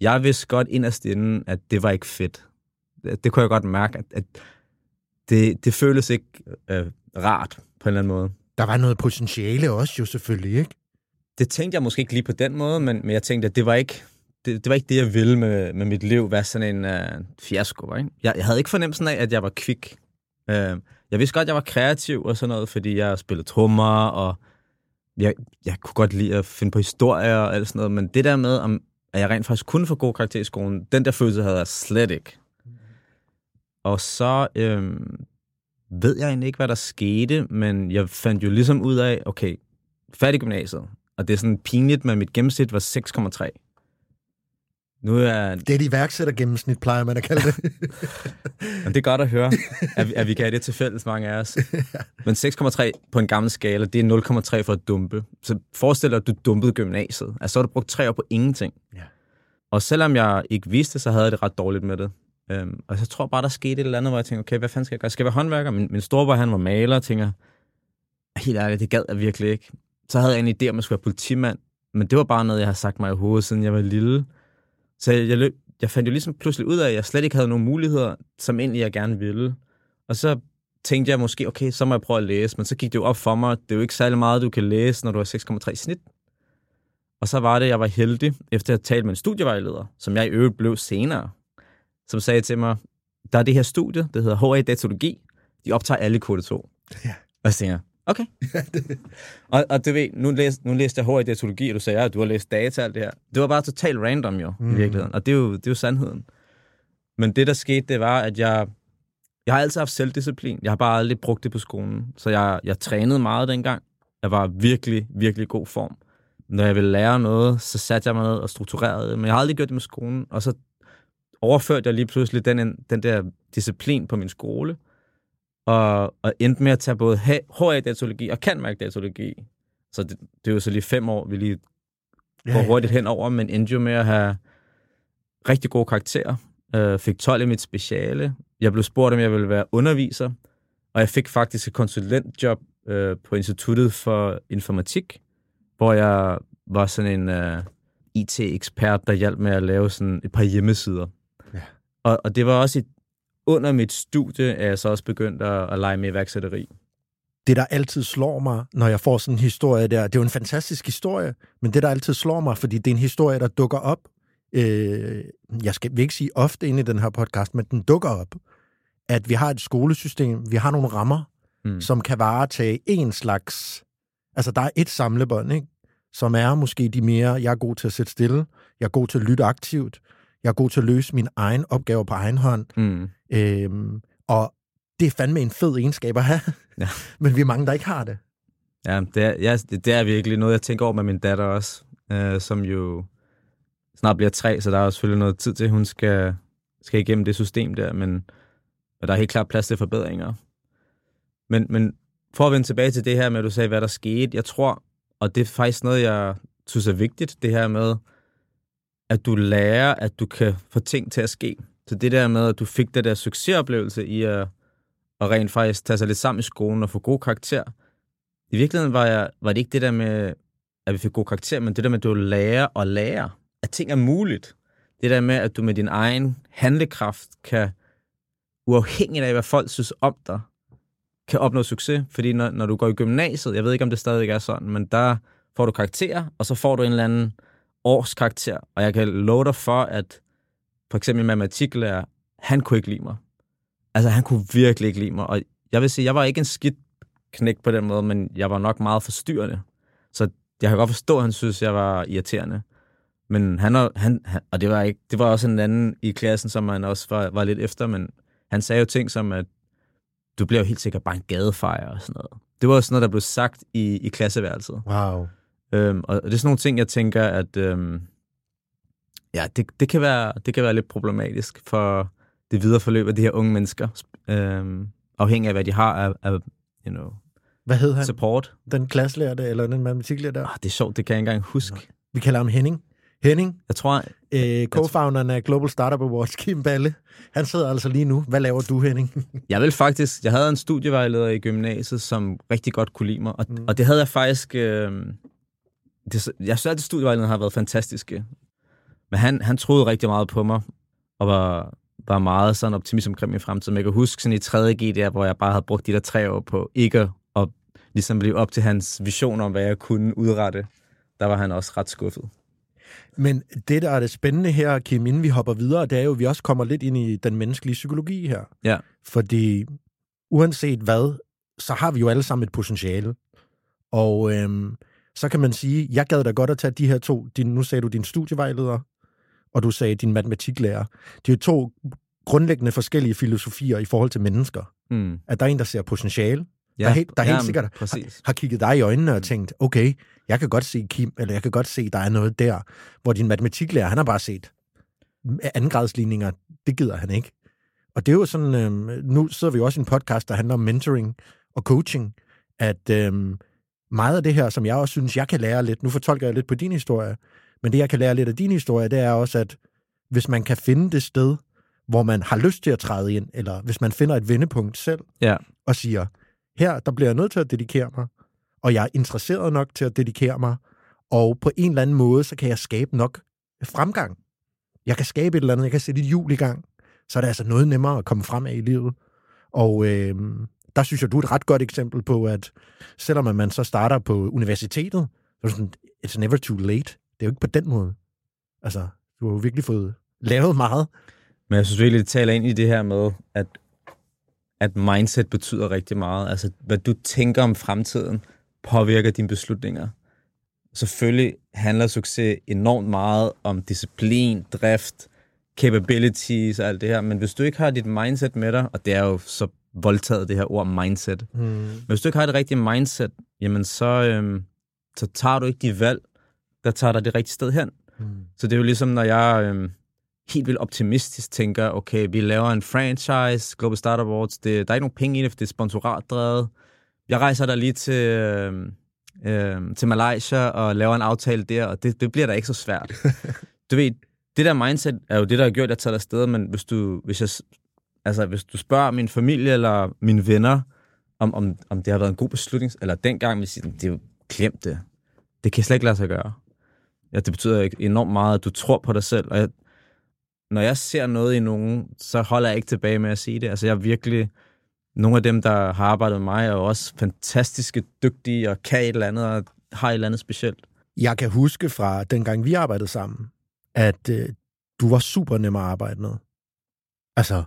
jeg vidste godt inderst inden, at det var ikke fedt. Det, det kunne jeg godt mærke, at, at det, det føles ikke øh, rart på en eller anden måde. Der var noget potentiale også jo selvfølgelig, ikke? Det tænkte jeg måske ikke lige på den måde, men, men jeg tænkte, at det var ikke det, det var ikke det, jeg ville med, med mit liv, være sådan en uh, fiasko. Ikke? Jeg, jeg havde ikke fornemmelsen af, at jeg var kvik. Øh, jeg vidste godt, at jeg var kreativ og sådan noget, fordi jeg spillede trommer, og jeg, jeg kunne godt lide at finde på historier og alt sådan noget, men det der med, om, at jeg rent faktisk kunne få god karakter i skolen, den der følelse havde jeg slet ikke. Og så øh, ved jeg egentlig ikke, hvad der skete, men jeg fandt jo ligesom ud af, okay, færdig gymnasiet, og det er sådan pinligt, men mit gennemsnit var 6,3. Nu er... Det er et iværksættergennemsnit, plejer man at kalde det. [laughs] Jamen, det er godt at høre, at vi, at vi kan have det til fælles, mange af os. [laughs] Men 6,3 på en gammel skala, det er 0,3 for at dumpe. Så forestil dig, at du dumpede gymnasiet. Altså, så har du brugt tre år på ingenting. Ja. Og selvom jeg ikke vidste så havde jeg det ret dårligt med det. Øhm, og så tror jeg bare, der skete et eller andet, hvor jeg tænkte, okay, hvad fanden skal jeg gøre? Skal jeg være håndværker? Min, min storebror, han var maler, og tænker, helt ærligt, det gad jeg virkelig ikke. Så havde jeg en idé om, at jeg skulle være politimand, men det var bare noget, jeg har sagt mig i hovedet, siden jeg var lille. Så jeg, jeg, jeg fandt jo ligesom pludselig ud af, at jeg slet ikke havde nogen muligheder, som egentlig jeg gerne ville. Og så tænkte jeg måske, okay, så må jeg prøve at læse, men så gik det jo op for mig, det er jo ikke særlig meget, du kan læse, når du har 6,3 snit. Og så var det, jeg var heldig, efter at tale med en studievejleder, som jeg i øvrigt blev senere, som sagde til mig, der er det her studie, det hedder HA Datologi, de optager alle kvote 2. Ja. Og så tænker okay. [laughs] og, og du ved, nu læste, nu læste jeg HA Datologi, og du sagde, at du har læst data og alt det her. Det var bare totalt random jo, mm. i virkeligheden. Og det er, jo, det er jo sandheden. Men det, der skete, det var, at jeg, jeg har altid haft selvdisciplin. Jeg har bare aldrig brugt det på skolen. Så jeg, jeg trænede meget dengang. Jeg var virkelig, virkelig god form. Når jeg ville lære noget, så satte jeg mig ned og strukturerede det. Men jeg har aldrig gjort det med skolen. Og så overførte jeg lige pludselig den, den der disciplin på min skole, og, og endte med at tage både HA-datologi og CanMark-datologi. Så det, det er jo så lige fem år, vi lige går ja, hurtigt henover, men endte jo med at have rigtig gode karakterer. Øh, fik 12 i mit speciale. Jeg blev spurgt, om jeg ville være underviser, og jeg fik faktisk et konsulentjob øh, på Instituttet for Informatik, hvor jeg var sådan en øh, IT-ekspert, der hjalp med at lave sådan et par hjemmesider. Ja. Og, og det var også et, under mit studie, at jeg så også begyndte at, at lege med iværksætteri. Det, der altid slår mig, når jeg får sådan en historie der, det er jo en fantastisk historie, men det, der altid slår mig, fordi det er en historie, der dukker op, øh, jeg skal vil ikke sige ofte inde i den her podcast, men den dukker op, at vi har et skolesystem, vi har nogle rammer, mm. som kan varetage en slags... Altså, der er et samlebånd, ikke? som er måske de mere, jeg er god til at sætte stille, jeg er god til at lytte aktivt, jeg er god til at løse min egen opgave på egen hånd. Mm. Øhm, og det er fandme en fed egenskab at have. Ja. [laughs] Men vi er mange, der ikke har det. Ja, det er, ja, det er virkelig noget, jeg tænker over med min datter også, øh, som jo snart bliver tre, så der er jo selvfølgelig noget tid til, at hun skal, skal igennem det system der, men og der er helt klart plads til forbedringer. Men, men for at vende tilbage til det her med, at du sagde, hvad der skete, jeg tror, og det er faktisk noget, jeg synes er vigtigt, det her med, at du lærer, at du kan få ting til at ske. Så det der med, at du fik det der succesoplevelse i at, at rent faktisk tage sig lidt sammen i skolen og få god karakter. I virkeligheden var, jeg, var det ikke det der med, at vi fik god karakter, men det der med, at du lærer og lærer, at ting er muligt. Det der med, at du med din egen handlekraft kan, uafhængigt af, hvad folk synes om dig, kan opnå succes. Fordi når, når du går i gymnasiet, jeg ved ikke, om det stadig er sådan, men der får du karakterer, og så får du en eller anden årskarakter. Og jeg kan love dig for, at for eksempel matematiklærer, han kunne ikke lide mig. Altså, han kunne virkelig ikke lide mig. Og jeg vil sige, jeg var ikke en skidt knæk på den måde, men jeg var nok meget forstyrrende. Så jeg kan godt forstå, at han synes, jeg var irriterende. Men han, og, han, han og det var, ikke, det var også en anden i klassen, som han også var, var lidt efter, men han sagde jo ting som, at du bliver jo helt sikkert bare en gadefejr og sådan noget. Det var også noget, der blev sagt i, i klasseværelset. Wow. Øhm, og det er sådan nogle ting, jeg tænker, at øhm, ja, det, det, kan være, det kan være lidt problematisk for det videre forløb af de her unge mennesker, øhm, afhængig af, hvad de har af, af you know, Hvad hed han? support. Den klasselærte, eller den matematiklærer der? Ah, det er sjovt, det kan jeg ikke engang huske. Vi kalder ham Henning. Henning, Jeg tror, øh, co-founderen af Global Startup Awards, Kim Balle. Han sidder altså lige nu. Hvad laver du, Henning? [laughs] jeg vil faktisk, jeg havde en studievejleder i gymnasiet, som rigtig godt kunne lide mig, og, mm. og det havde jeg faktisk, øh, det, jeg synes, at studievejlederne har været fantastiske. Men han, han troede rigtig meget på mig, og var, var meget sådan optimist omkring min fremtid. Men jeg kan huske sådan i 3.G der, hvor jeg bare havde brugt de der tre år på ikke at ligesom blive op til hans vision om, hvad jeg kunne udrette. Der var han også ret skuffet. Men det, der er det spændende her, Kim, inden vi hopper videre, det er jo, at vi også kommer lidt ind i den menneskelige psykologi her. Ja. Fordi uanset hvad, så har vi jo alle sammen et potentiale. Og øhm, så kan man sige, jeg gad da godt at tage de her to, din, nu sagde du din studievejleder, og du sagde din matematiklærer. Det er to grundlæggende forskellige filosofier i forhold til mennesker. Mm. At der er en, der ser potentiale, Ja, der, helt, der helt jamen, sikkert har, præcis. har kigget dig i øjnene og tænkt, okay, jeg kan godt se Kim, eller jeg kan godt se, der er noget der, hvor din matematiklærer, han har bare set andengradsligninger, det gider han ikke. Og det er jo sådan, øhm, nu sidder vi jo også i en podcast, der handler om mentoring og coaching, at øhm, meget af det her, som jeg også synes, jeg kan lære lidt, nu fortolker jeg lidt på din historie, men det, jeg kan lære lidt af din historie, det er også, at hvis man kan finde det sted, hvor man har lyst til at træde ind, eller hvis man finder et vendepunkt selv, Ja. og siger, her, der bliver jeg nødt til at dedikere mig, og jeg er interesseret nok til at dedikere mig, og på en eller anden måde, så kan jeg skabe nok fremgang. Jeg kan skabe et eller andet, jeg kan sætte et hjul i gang, så er det altså noget nemmere at komme frem af i livet. Og øh, der synes jeg, du er et ret godt eksempel på, at selvom man så starter på universitetet, så er det sådan, it's never too late. Det er jo ikke på den måde. Altså, du har jo virkelig fået lavet meget. Men jeg synes virkelig, det taler ind i det her med, at, at mindset betyder rigtig meget. Altså, hvad du tænker om fremtiden, påvirker dine beslutninger. Selvfølgelig handler succes enormt meget om disciplin, drift, capabilities og alt det her, men hvis du ikke har dit mindset med dig, og det er jo så voldtaget det her ord mindset, Hmm. men hvis du ikke har det rigtige mindset, jamen så, øhm, så tager du ikke de valg, der tager dig det rigtige sted hen. Hmm. Så det er jo ligesom, når jeg øhm, helt vildt optimistisk tænker, okay, vi laver en franchise, Global Startup Awards, det, der er ikke nogen penge i det, for det er sponsoratdrevet. Jeg rejser der lige til, øhm, øhm, til Malaysia og laver en aftale der, og det, det bliver da ikke så svært. [laughs] du ved, det der mindset er jo det, der har gjort, at jeg tager afsted, men hvis du, hvis jeg, altså, hvis du spørger min familie eller mine venner, om, om, om det har været en god beslutning, eller dengang, vil sige, det er jo klemt det. Det kan slet ikke lade sig gøre. Ja, det betyder enormt meget, at du tror på dig selv. Og jeg, når jeg ser noget i nogen, så holder jeg ikke tilbage med at sige det. Altså, jeg er virkelig... Nogle af dem, der har arbejdet med mig, er jo også fantastiske, dygtige og kan et eller andet, og har et eller andet specielt. Jeg kan huske fra dengang vi arbejdede sammen, at øh, du var super nem at arbejde med. Altså,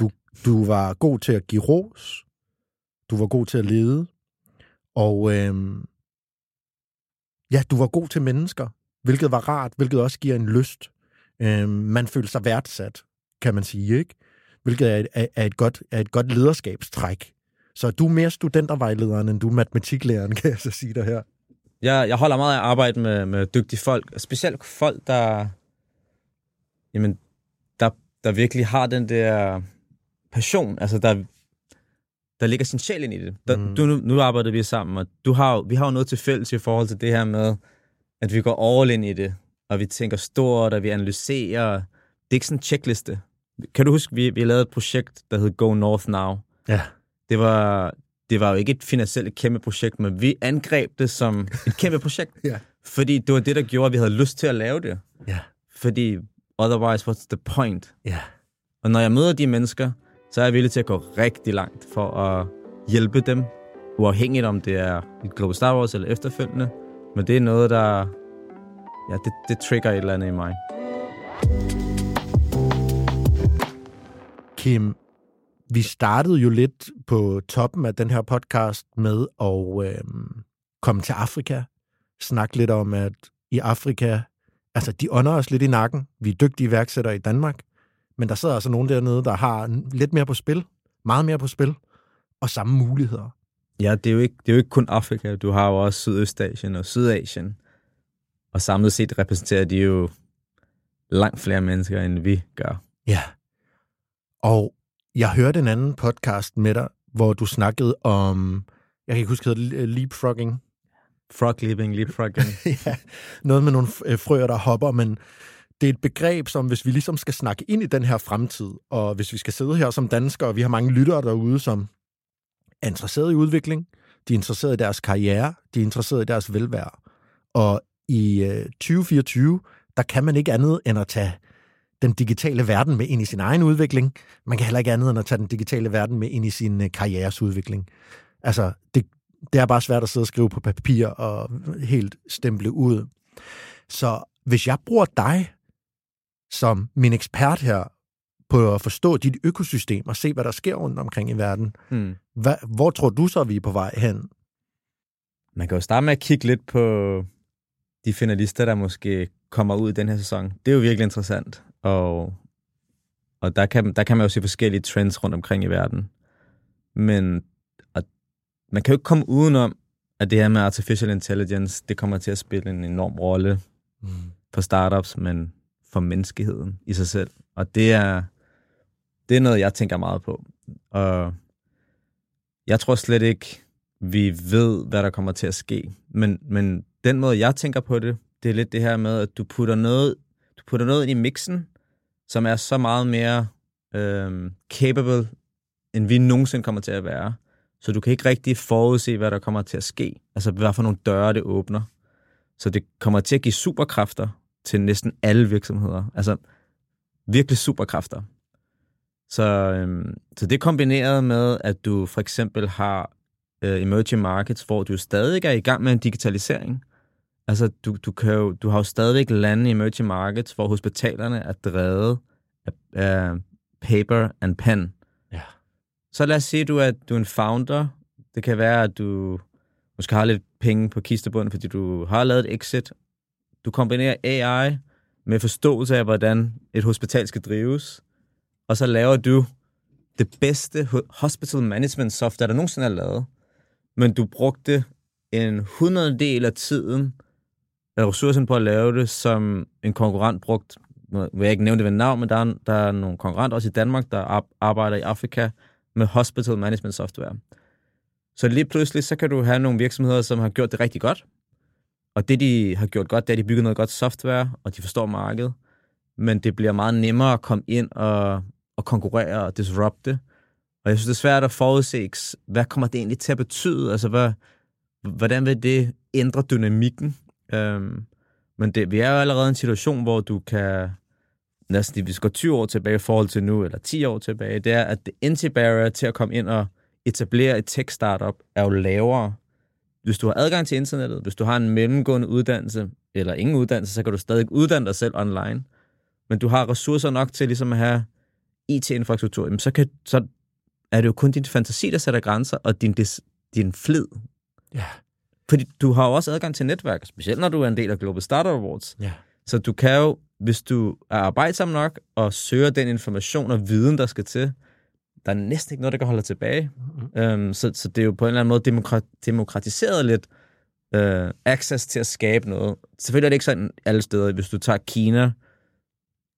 du, du var god til at give ros, du var god til at lede, og øh, ja, du var god til mennesker, hvilket var rart, hvilket også giver en lyst. Øh, man følte sig værdsat, kan man sige, ikke? Hvilket er et, er, et, godt, er et godt lederskabstræk. Så du er mere studentervejlederen, end du er matematiklæreren, kan jeg så sige dig her. Jeg, jeg holder meget af at arbejde med, med dygtige folk, specielt folk, der, jamen, der, der virkelig har den der passion, altså der, der ligger sin sjæl ind i det. Der, Mm. du, nu, nu arbejder vi sammen, og du har, vi har jo noget til fælles i forhold til det her med, at vi går all in i det, og vi tænker stort, og vi analyserer. Det er ikke sådan en checkliste. Kan du huske, vi, vi lavede et projekt, der hed Go North Now? Ja. Det var, det var jo ikke et finansielt kæmpe projekt, men vi angreb det som et kæmpe projekt. [laughs] Ja. Fordi det var det, der gjorde, at vi havde lyst til at lave det. Ja. Fordi otherwise, what's the point? Ja. Og når jeg møder de mennesker, så er jeg villig til at gå rigtig langt for at hjælpe dem, uafhængigt om det er i Global Star Wars eller efterfølgende. Men det er noget, der... Ja, det, det trigger et eller andet i mig. Kim, vi startede jo lidt på toppen af den her podcast med at øh, komme til Afrika. Snakke lidt om, at i Afrika, altså de ånder os lidt i nakken. Vi er dygtige iværksættere i Danmark, men der sidder altså nogen dernede, der har lidt mere på spil, meget mere på spil, og samme muligheder. Ja, det er, jo ikke, det er jo ikke kun Afrika. Du har jo også Sydøstasien og Sydasien. Og samlet set repræsenterer de jo langt flere mennesker, end vi gør. Ja. Og jeg hørte en anden podcast med dig, hvor du snakkede om, jeg kan ikke huske, det hedder leapfrogging. Frog leaping, leapfrogging. [laughs] ja, noget med nogle øh, frøer, der hopper, men det er et begreb, som hvis vi ligesom skal snakke ind i den her fremtid, og hvis vi skal sidde her som danskere, og vi har mange lyttere derude, som er interesseret i udvikling, de er interesseret i deres karriere, de er interesseret i deres velvære. Og i øh, 2024, der kan man ikke andet end at tage den digitale verden med ind i sin egen udvikling. Man kan heller ikke andet end at tage den digitale verden med ind i sin øh, karrieres udvikling. Altså, det, det er bare svært at sidde og skrive på papir og helt stemple ud. Så hvis jeg bruger dig som min ekspert her på at forstå dit økosystem og se, hvad der sker rundt omkring i verden, Mm. hvad, hvor tror du så, vi er på vej hen? Man kan jo starte med at kigge lidt på de finalister, der måske kommer ud i den her sæson. Det er jo virkelig interessant, og, og der, kan, der kan man jo se forskellige trends rundt omkring i verden. Men og man kan jo ikke komme udenom, at det her med artificial intelligence, det kommer til at spille en enorm rolle Mm. for startups, men for menneskeheden i sig selv. Og det er, det er noget, jeg tænker meget på. Og jeg tror slet ikke, vi ved, hvad der kommer til at ske. Men, men den måde, jeg tænker på det, det er lidt det her med, at du putter noget, du putter noget ind i mixen, som er så meget mere øh, capable, end vi nogensinde kommer til at være. Så du kan ikke rigtig forudse, hvad der kommer til at ske. Altså, hvad for nogle døre det åbner. Så det kommer til at give superkræfter til næsten alle virksomheder. Altså, virkelig superkræfter. Så, øhm, så det kombineret med, at du for eksempel har øh, emerging markets, hvor du stadig er i gang med en digitalisering. Altså, du, du, kan jo, du har jo stadigvæk lande i emerging markets, hvor hospitalerne er drevet af, af paper and pen. Ja. Så lad os sige, at du er, du er en founder. Det kan være, at du måske har lidt penge på kistebunden, fordi du har lavet et exit. Du kombinerer AI med forståelse af, hvordan et hospital skal drives, og så laver du det bedste hospital management software, der nogensinde er lavet. Men du brugte en hundreddel af tiden af ressourcen på at lave det, som en konkurrent brugt. Nu vil jeg ikke nævne det ved navn, men der er, der er nogle konkurrenter også i Danmark, der arbejder i Afrika med hospital management software. Så lige pludselig, så kan du have nogle virksomheder, som har gjort det rigtig godt. Og det, de har gjort godt, det er, at de bygger noget godt software, og de forstår markedet. Men det bliver meget nemmere at komme ind og, og konkurrere og disrupte. Og jeg synes, det er svært at forudse, hvad kommer det egentlig til at betyde? Altså, hvad, hvordan vil det ændre dynamikken? Øhm, men det, vi er jo allerede i en situation, hvor du kan næsten, hvis vi går 20 år tilbage i forhold til nu, eller 10 år tilbage, det er, at det entry barrier til at komme ind og etablere et tech-startup er jo lavere. Hvis du har adgang til internettet, hvis du har en mellemgående uddannelse, eller ingen uddannelse, så kan du stadig uddanne dig selv online. Men du har ressourcer nok til ligesom at have IT-infrastruktur, jamen så, kan, så er det jo kun din fantasi, der sætter grænser, og din, dis, din flid. Ja. Fordi du har jo også adgang til netværk, specielt når du er en del af Global Startup Awards. Ja. Så du kan jo, hvis du er arbejdsom nok og søger den information og viden, der skal til, der er næsten ikke noget, der kan holde dig tilbage. Mm-hmm. Øhm, så, så det er jo på en eller anden måde demokra- demokratiseret lidt øh, access til at skabe noget. Selvfølgelig er det ikke sådan alle steder. Hvis du tager Kina,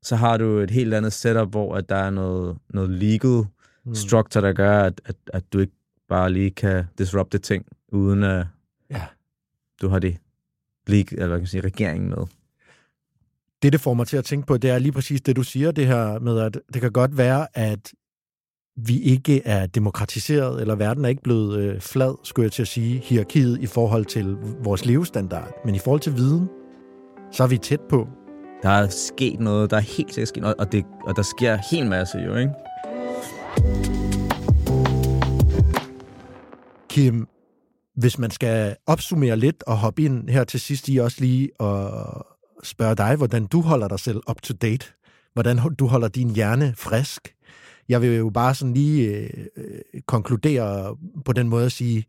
så har du et helt andet setup, hvor at der er noget, noget legal mm. structure, der gør, at, at, at du ikke bare lige kan disrupte ting, uden at Ja. du har det league, eller hvad kan sige, regeringen med. Det, det får mig til at tænke på, det er lige præcis det, du siger, det her med, at det kan godt være, at vi ikke er demokratiseret, eller verden er ikke blevet øh, flad, skulle jeg til at sige, hierarkiet i forhold til vores levestandard. Men i forhold til viden, så er vi tæt på. Der er sket noget, der er helt sikkert sket noget, og, det, og der sker helt masse jo, ikke? Kim, hvis man skal opsummere lidt og hoppe ind her til sidst i også lige og spørge dig, hvordan du holder dig selv up to date, hvordan du holder din hjerne frisk. Jeg vil jo bare sådan lige øh, konkludere på den måde at sige,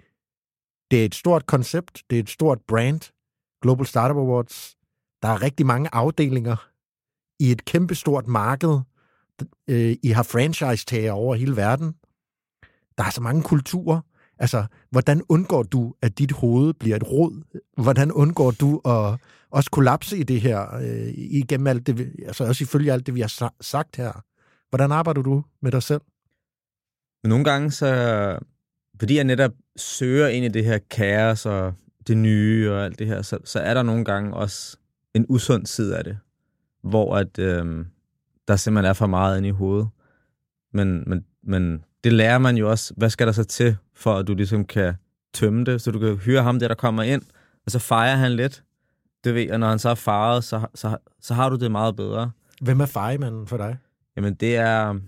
det er et stort koncept, det er et stort brand, Global Startup Awards. Der er rigtig mange afdelinger i et kæmpestort marked. Øh, I har franchise-tager over hele verden. Der er så mange kulturer. Altså, hvordan undgår du, at dit hoved bliver et rod? Hvordan undgår du at også kollapse i det her, øh, igennem alt det, altså også ifølge alt det, vi har sagt her? Hvordan arbejder du med dig selv? Nogle gange, så, fordi jeg netop søger ind i det her kaos og det nye og alt det her, så, så er der nogle gange også en usund side af det, hvor at, øhm, der simpelthen er for meget inde i hovedet. Men, men, men det lærer man jo også, hvad skal der så til, for at du ligesom kan tømme det, så du kan hyre ham der, der kommer ind, og så fejrer han lidt, det ved, og når han så er faret, så, så, så har du det meget bedre. Hvem er fejemanden for dig? Jamen, det er...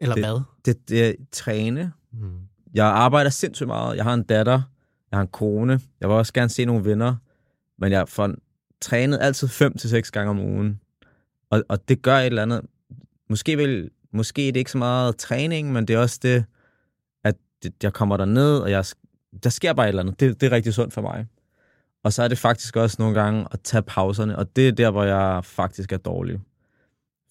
Eller det, hvad? Det, det er træne. Mm. Jeg arbejder sindssygt meget. Jeg har en datter, jeg har en kone, jeg vil også gerne se nogle venner, men jeg får trænet altid 5 til seks gange om ugen. Og, og det gør et eller andet. Måske, vil, måske er det ikke så meget træning, men det er også det, at det, jeg kommer der ned, og jeg, der sker bare et eller andet. Det, det er rigtig sundt for mig. Og så er det faktisk også nogle gange at tage pauserne, og det er der, hvor jeg faktisk er dårlig.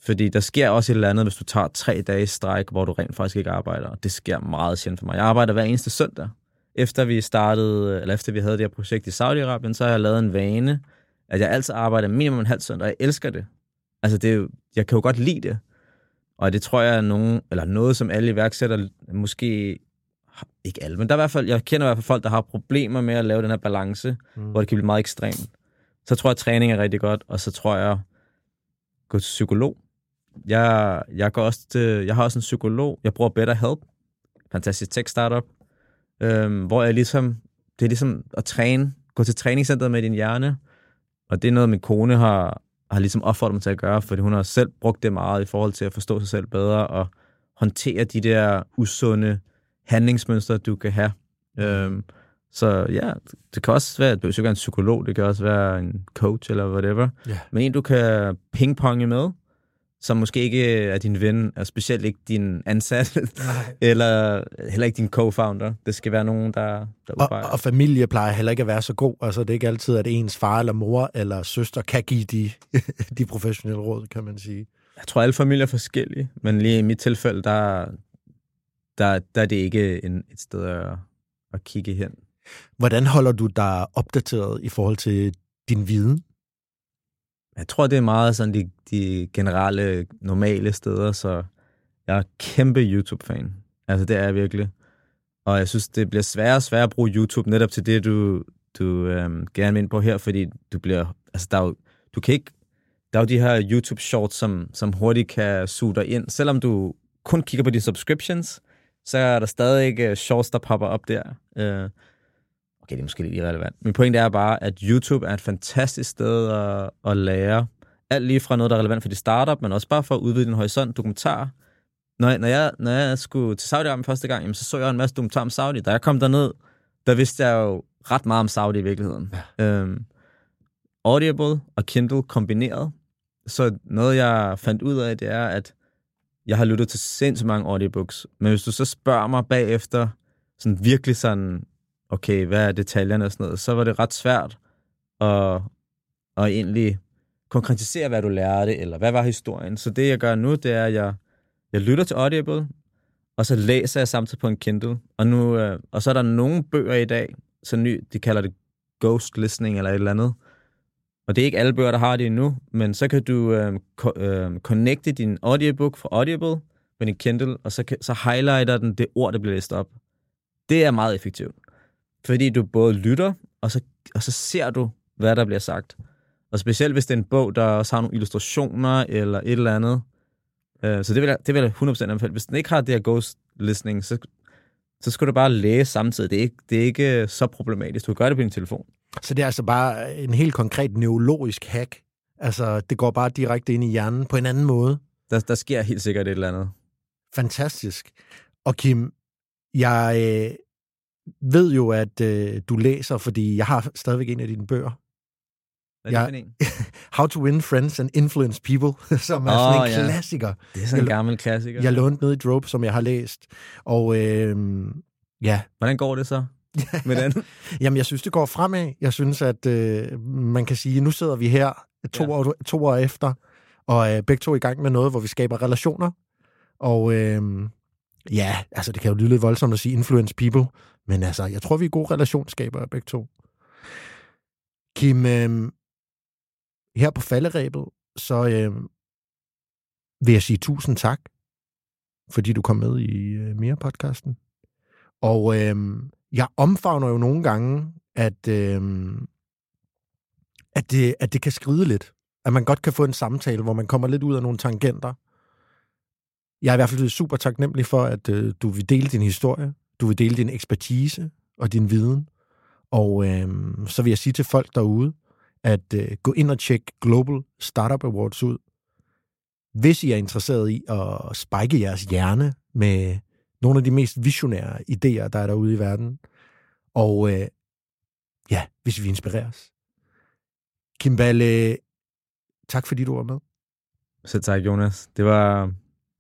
Fordi der sker også et eller andet, hvis du tager tre dage stræk, hvor du rent faktisk ikke arbejder. Og det sker meget sjældent for mig. Jeg arbejder hver eneste søndag. Efter vi startede, eller efter vi havde det her projekt i Saudi-Arabien, så har jeg lavet en vane, at jeg altid arbejder minimum en halv søndag, og jeg elsker det. Altså, det er jo, jeg kan jo godt lide det. Og det tror jeg er nogen, eller noget, som alle iværksætter måske ikke alle, men der er i hvert fald, jeg kender i hvert fald folk, der har problemer med at lave den her balance, mm. hvor det kan blive meget ekstremt. Så tror jeg, at træning er rigtig godt, og så tror jeg, gå til psykolog. Jeg, jeg, går også til, jeg har også en psykolog, jeg bruger Better Help, fantastisk tech startup, øhm, hvor jeg ligesom, det er ligesom at træne, gå til træningscenteret med din hjerne, og det er noget, min kone har, har ligesom opfordret mig til at gøre, fordi hun har selv brugt det meget i forhold til at forstå sig selv bedre, og håndtere de der usunde handlingsmønstre, du kan have. Øhm, så ja, det kan også være, det behøver ikke være en psykolog, det kan også være en coach eller whatever. Ja. Men en, du kan pingponge med, som måske ikke er din ven, og specielt ikke din ansat, [laughs] eller heller ikke din co-founder. Det skal være nogen, der, der og, og familie plejer heller ikke at være så god. Altså, det er ikke altid, at ens far eller mor eller søster kan give de, [laughs] de professionelle råd, kan man sige. Jeg tror, alle familier er forskellige, men lige i mit tilfælde, der, der, der er det ikke en, et sted at, at kigge hen. Hvordan holder du dig opdateret i forhold til din viden? Jeg tror, det er meget sådan de, de generelle, normale steder, så jeg er kæmpe YouTube-fan. Altså, det er jeg virkelig. Og jeg synes, det bliver sværere og sværere at bruge YouTube netop til det, du, du øhm, gerne vil ind på her, fordi du bliver, altså, der er jo, du kan ikke, der er jo de her YouTube-shorts, som, som hurtigt kan suge dig ind. Selvom du kun kigger på de subscriptions, så er der stadig ikke shorts, der popper op der. Øh, okay, det er måske lidt irrelevant. Min pointe er bare, at YouTube er et fantastisk sted at, at lære alt lige fra noget, der er relevant for de startup, men også bare for at udvide din horisont, dokumentar. Når jeg, når jeg, når jeg skulle til Saudi-Arabien første gang, jamen, så så jeg en masse dokumentar om Saudi. Da jeg kom derned, der vidste jeg jo ret meget om Saudi i virkeligheden. Ja. Um, Audible og Kindle kombineret. Så noget, jeg fandt ud af, det er, at jeg har lyttet til sindssygt mange audiobooks, men hvis du så spørger mig bagefter, sådan virkelig sådan, okay, hvad er detaljerne og sådan noget, så var det ret svært at, at egentlig konkretisere, hvad du lærte, eller hvad var historien. Så det, jeg gør nu, det er, at jeg, jeg lytter til Audible, og så læser jeg samtidig på en Kindle. Og, nu, øh, og så er der nogle bøger i dag, så ny, de kalder det ghost listening eller et eller andet, og det er ikke alle bøger, der har det endnu, men så kan du øh, ko- øh, connecte din audiobook fra Audible med din Kindle, og så, kan, så highlighter den det ord, der bliver læst op. Det er meget effektivt. Fordi du både lytter, og så, og så ser du, hvad der bliver sagt. Og specielt hvis det er en bog, der også har nogle illustrationer eller et eller andet. Øh, så det vil, jeg, det vil jeg 100% anbefale. Hvis den ikke har det her ghost listening, så, så skal du bare læse samtidig. Det er, ikke, det er ikke så problematisk. Du kan gøre det på din telefon. Så det er altså bare en helt konkret neurologisk hack. Altså, det går bare direkte ind i hjernen på en anden måde. Der, der sker helt sikkert et eller andet. Fantastisk. Og Kim, jeg øh, ved jo, at øh, du læser, fordi jeg har stadigvæk en af dine bøger. Hvad er det jeg, [laughs] How to Win Friends and Influence People, [laughs] som er oh, sådan en ja. klassiker. Det er sådan en gammel klassiker. Jeg lånte ned i Drope, som jeg har læst. Og øh, ja. Hvordan går det så? [laughs] med den? Jamen, jeg synes, det går fremad. Jeg synes, at øh, man kan sige, nu sidder vi her to, ja. år, to år efter, og øh, begge to er i gang med noget, hvor vi skaber relationer. Og øh, ja, altså det kan jo lyde lidt voldsomt at sige influence people, men altså, jeg tror, vi er gode relationsskaber begge to. Kim, øh, her på falderæbet, så øh, vil jeg sige tusind tak, fordi du kom med i øh, mere podcasten. Og øh, jeg omfavner jo nogle gange, at, øh, at, det, at det kan skride lidt. At man godt kan få en samtale, hvor man kommer lidt ud af nogle tangenter. Jeg er i hvert fald super taknemmelig for, at øh, du vil dele din historie, du vil dele din ekspertise og din viden. Og øh, så vil jeg sige til folk derude, at øh, gå ind og tjek Global Startup Awards ud. Hvis I er interesseret i at spike jeres hjerne med nogle af de mest visionære idéer, der er derude i verden. Og øh, ja, hvis vi inspireres. Kimballe, tak fordi du var med. Så tak, Jonas. Det var,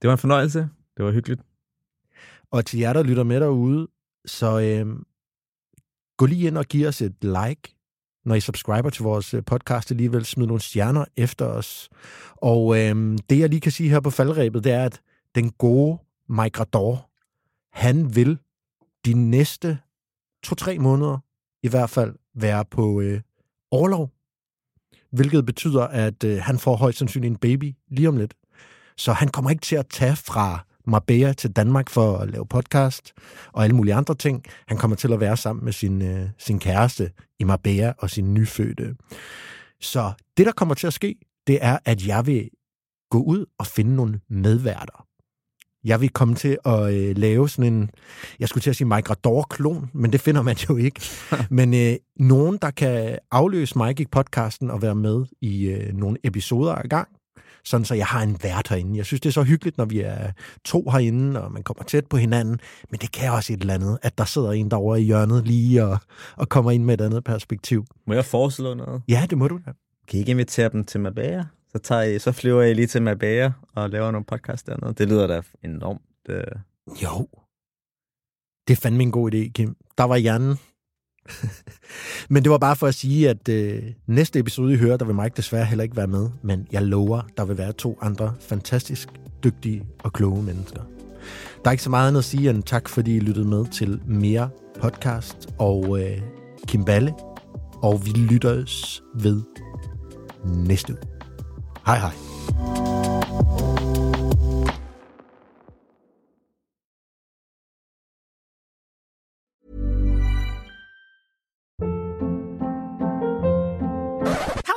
det var en fornøjelse. Det var hyggeligt. Og til jer, der lytter med derude, så øh, gå lige ind og giv os et like, når I subscriber til vores øh, podcast alligevel. Smid nogle stjerner efter os. Og øh, det, jeg lige kan sige her på faldrebet, det er, at den gode Mike Rador, han vil de næste to-tre måneder i hvert fald være på øh, overlov, hvilket betyder, at øh, han får højst sandsynligt en baby lige om lidt. Så han kommer ikke til at tage fra Marbella til Danmark for at lave podcast og alle mulige andre ting. Han kommer til at være sammen med sin, øh, sin kæreste i Marbella og sin nyfødte. Så det, der kommer til at ske, det er, at jeg vil gå ud og finde nogle medværter. Jeg vil komme til at øh, lave sådan en, jeg skulle til at sige Mike Rador-klon, men det finder man jo ikke. [laughs] men øh, nogen, der kan afløse Mike i podcasten og være med i øh, nogle episoder ad gang sådan så jeg har en vært herinde. Jeg synes, det er så hyggeligt, når vi er to herinde, og man kommer tæt på hinanden, men det kan også et eller andet, at der sidder en derovre i hjørnet lige og, og kommer ind med et andet perspektiv. Må jeg foreslå noget? Ja, det må du da. Kan I ikke invitere dem til Mabaya? Så, tager I, så flyver I lige til Mabaya og laver nogle podcast dernede. Det lyder da enormt... Øh... Jo. Det er fandme en god idé, Kim. Der var hjernen [laughs] men det var bare for at sige, at øh, næste episode, I hører, der vil Mike desværre heller ikke være med, men jeg lover, der vil være to andre fantastisk dygtige og kloge mennesker. Der er ikke så meget andet at sige end tak, fordi I lyttede med til mere podcast og øh, Kim Balle, og vi lytter os ved næste uge. Hej hej.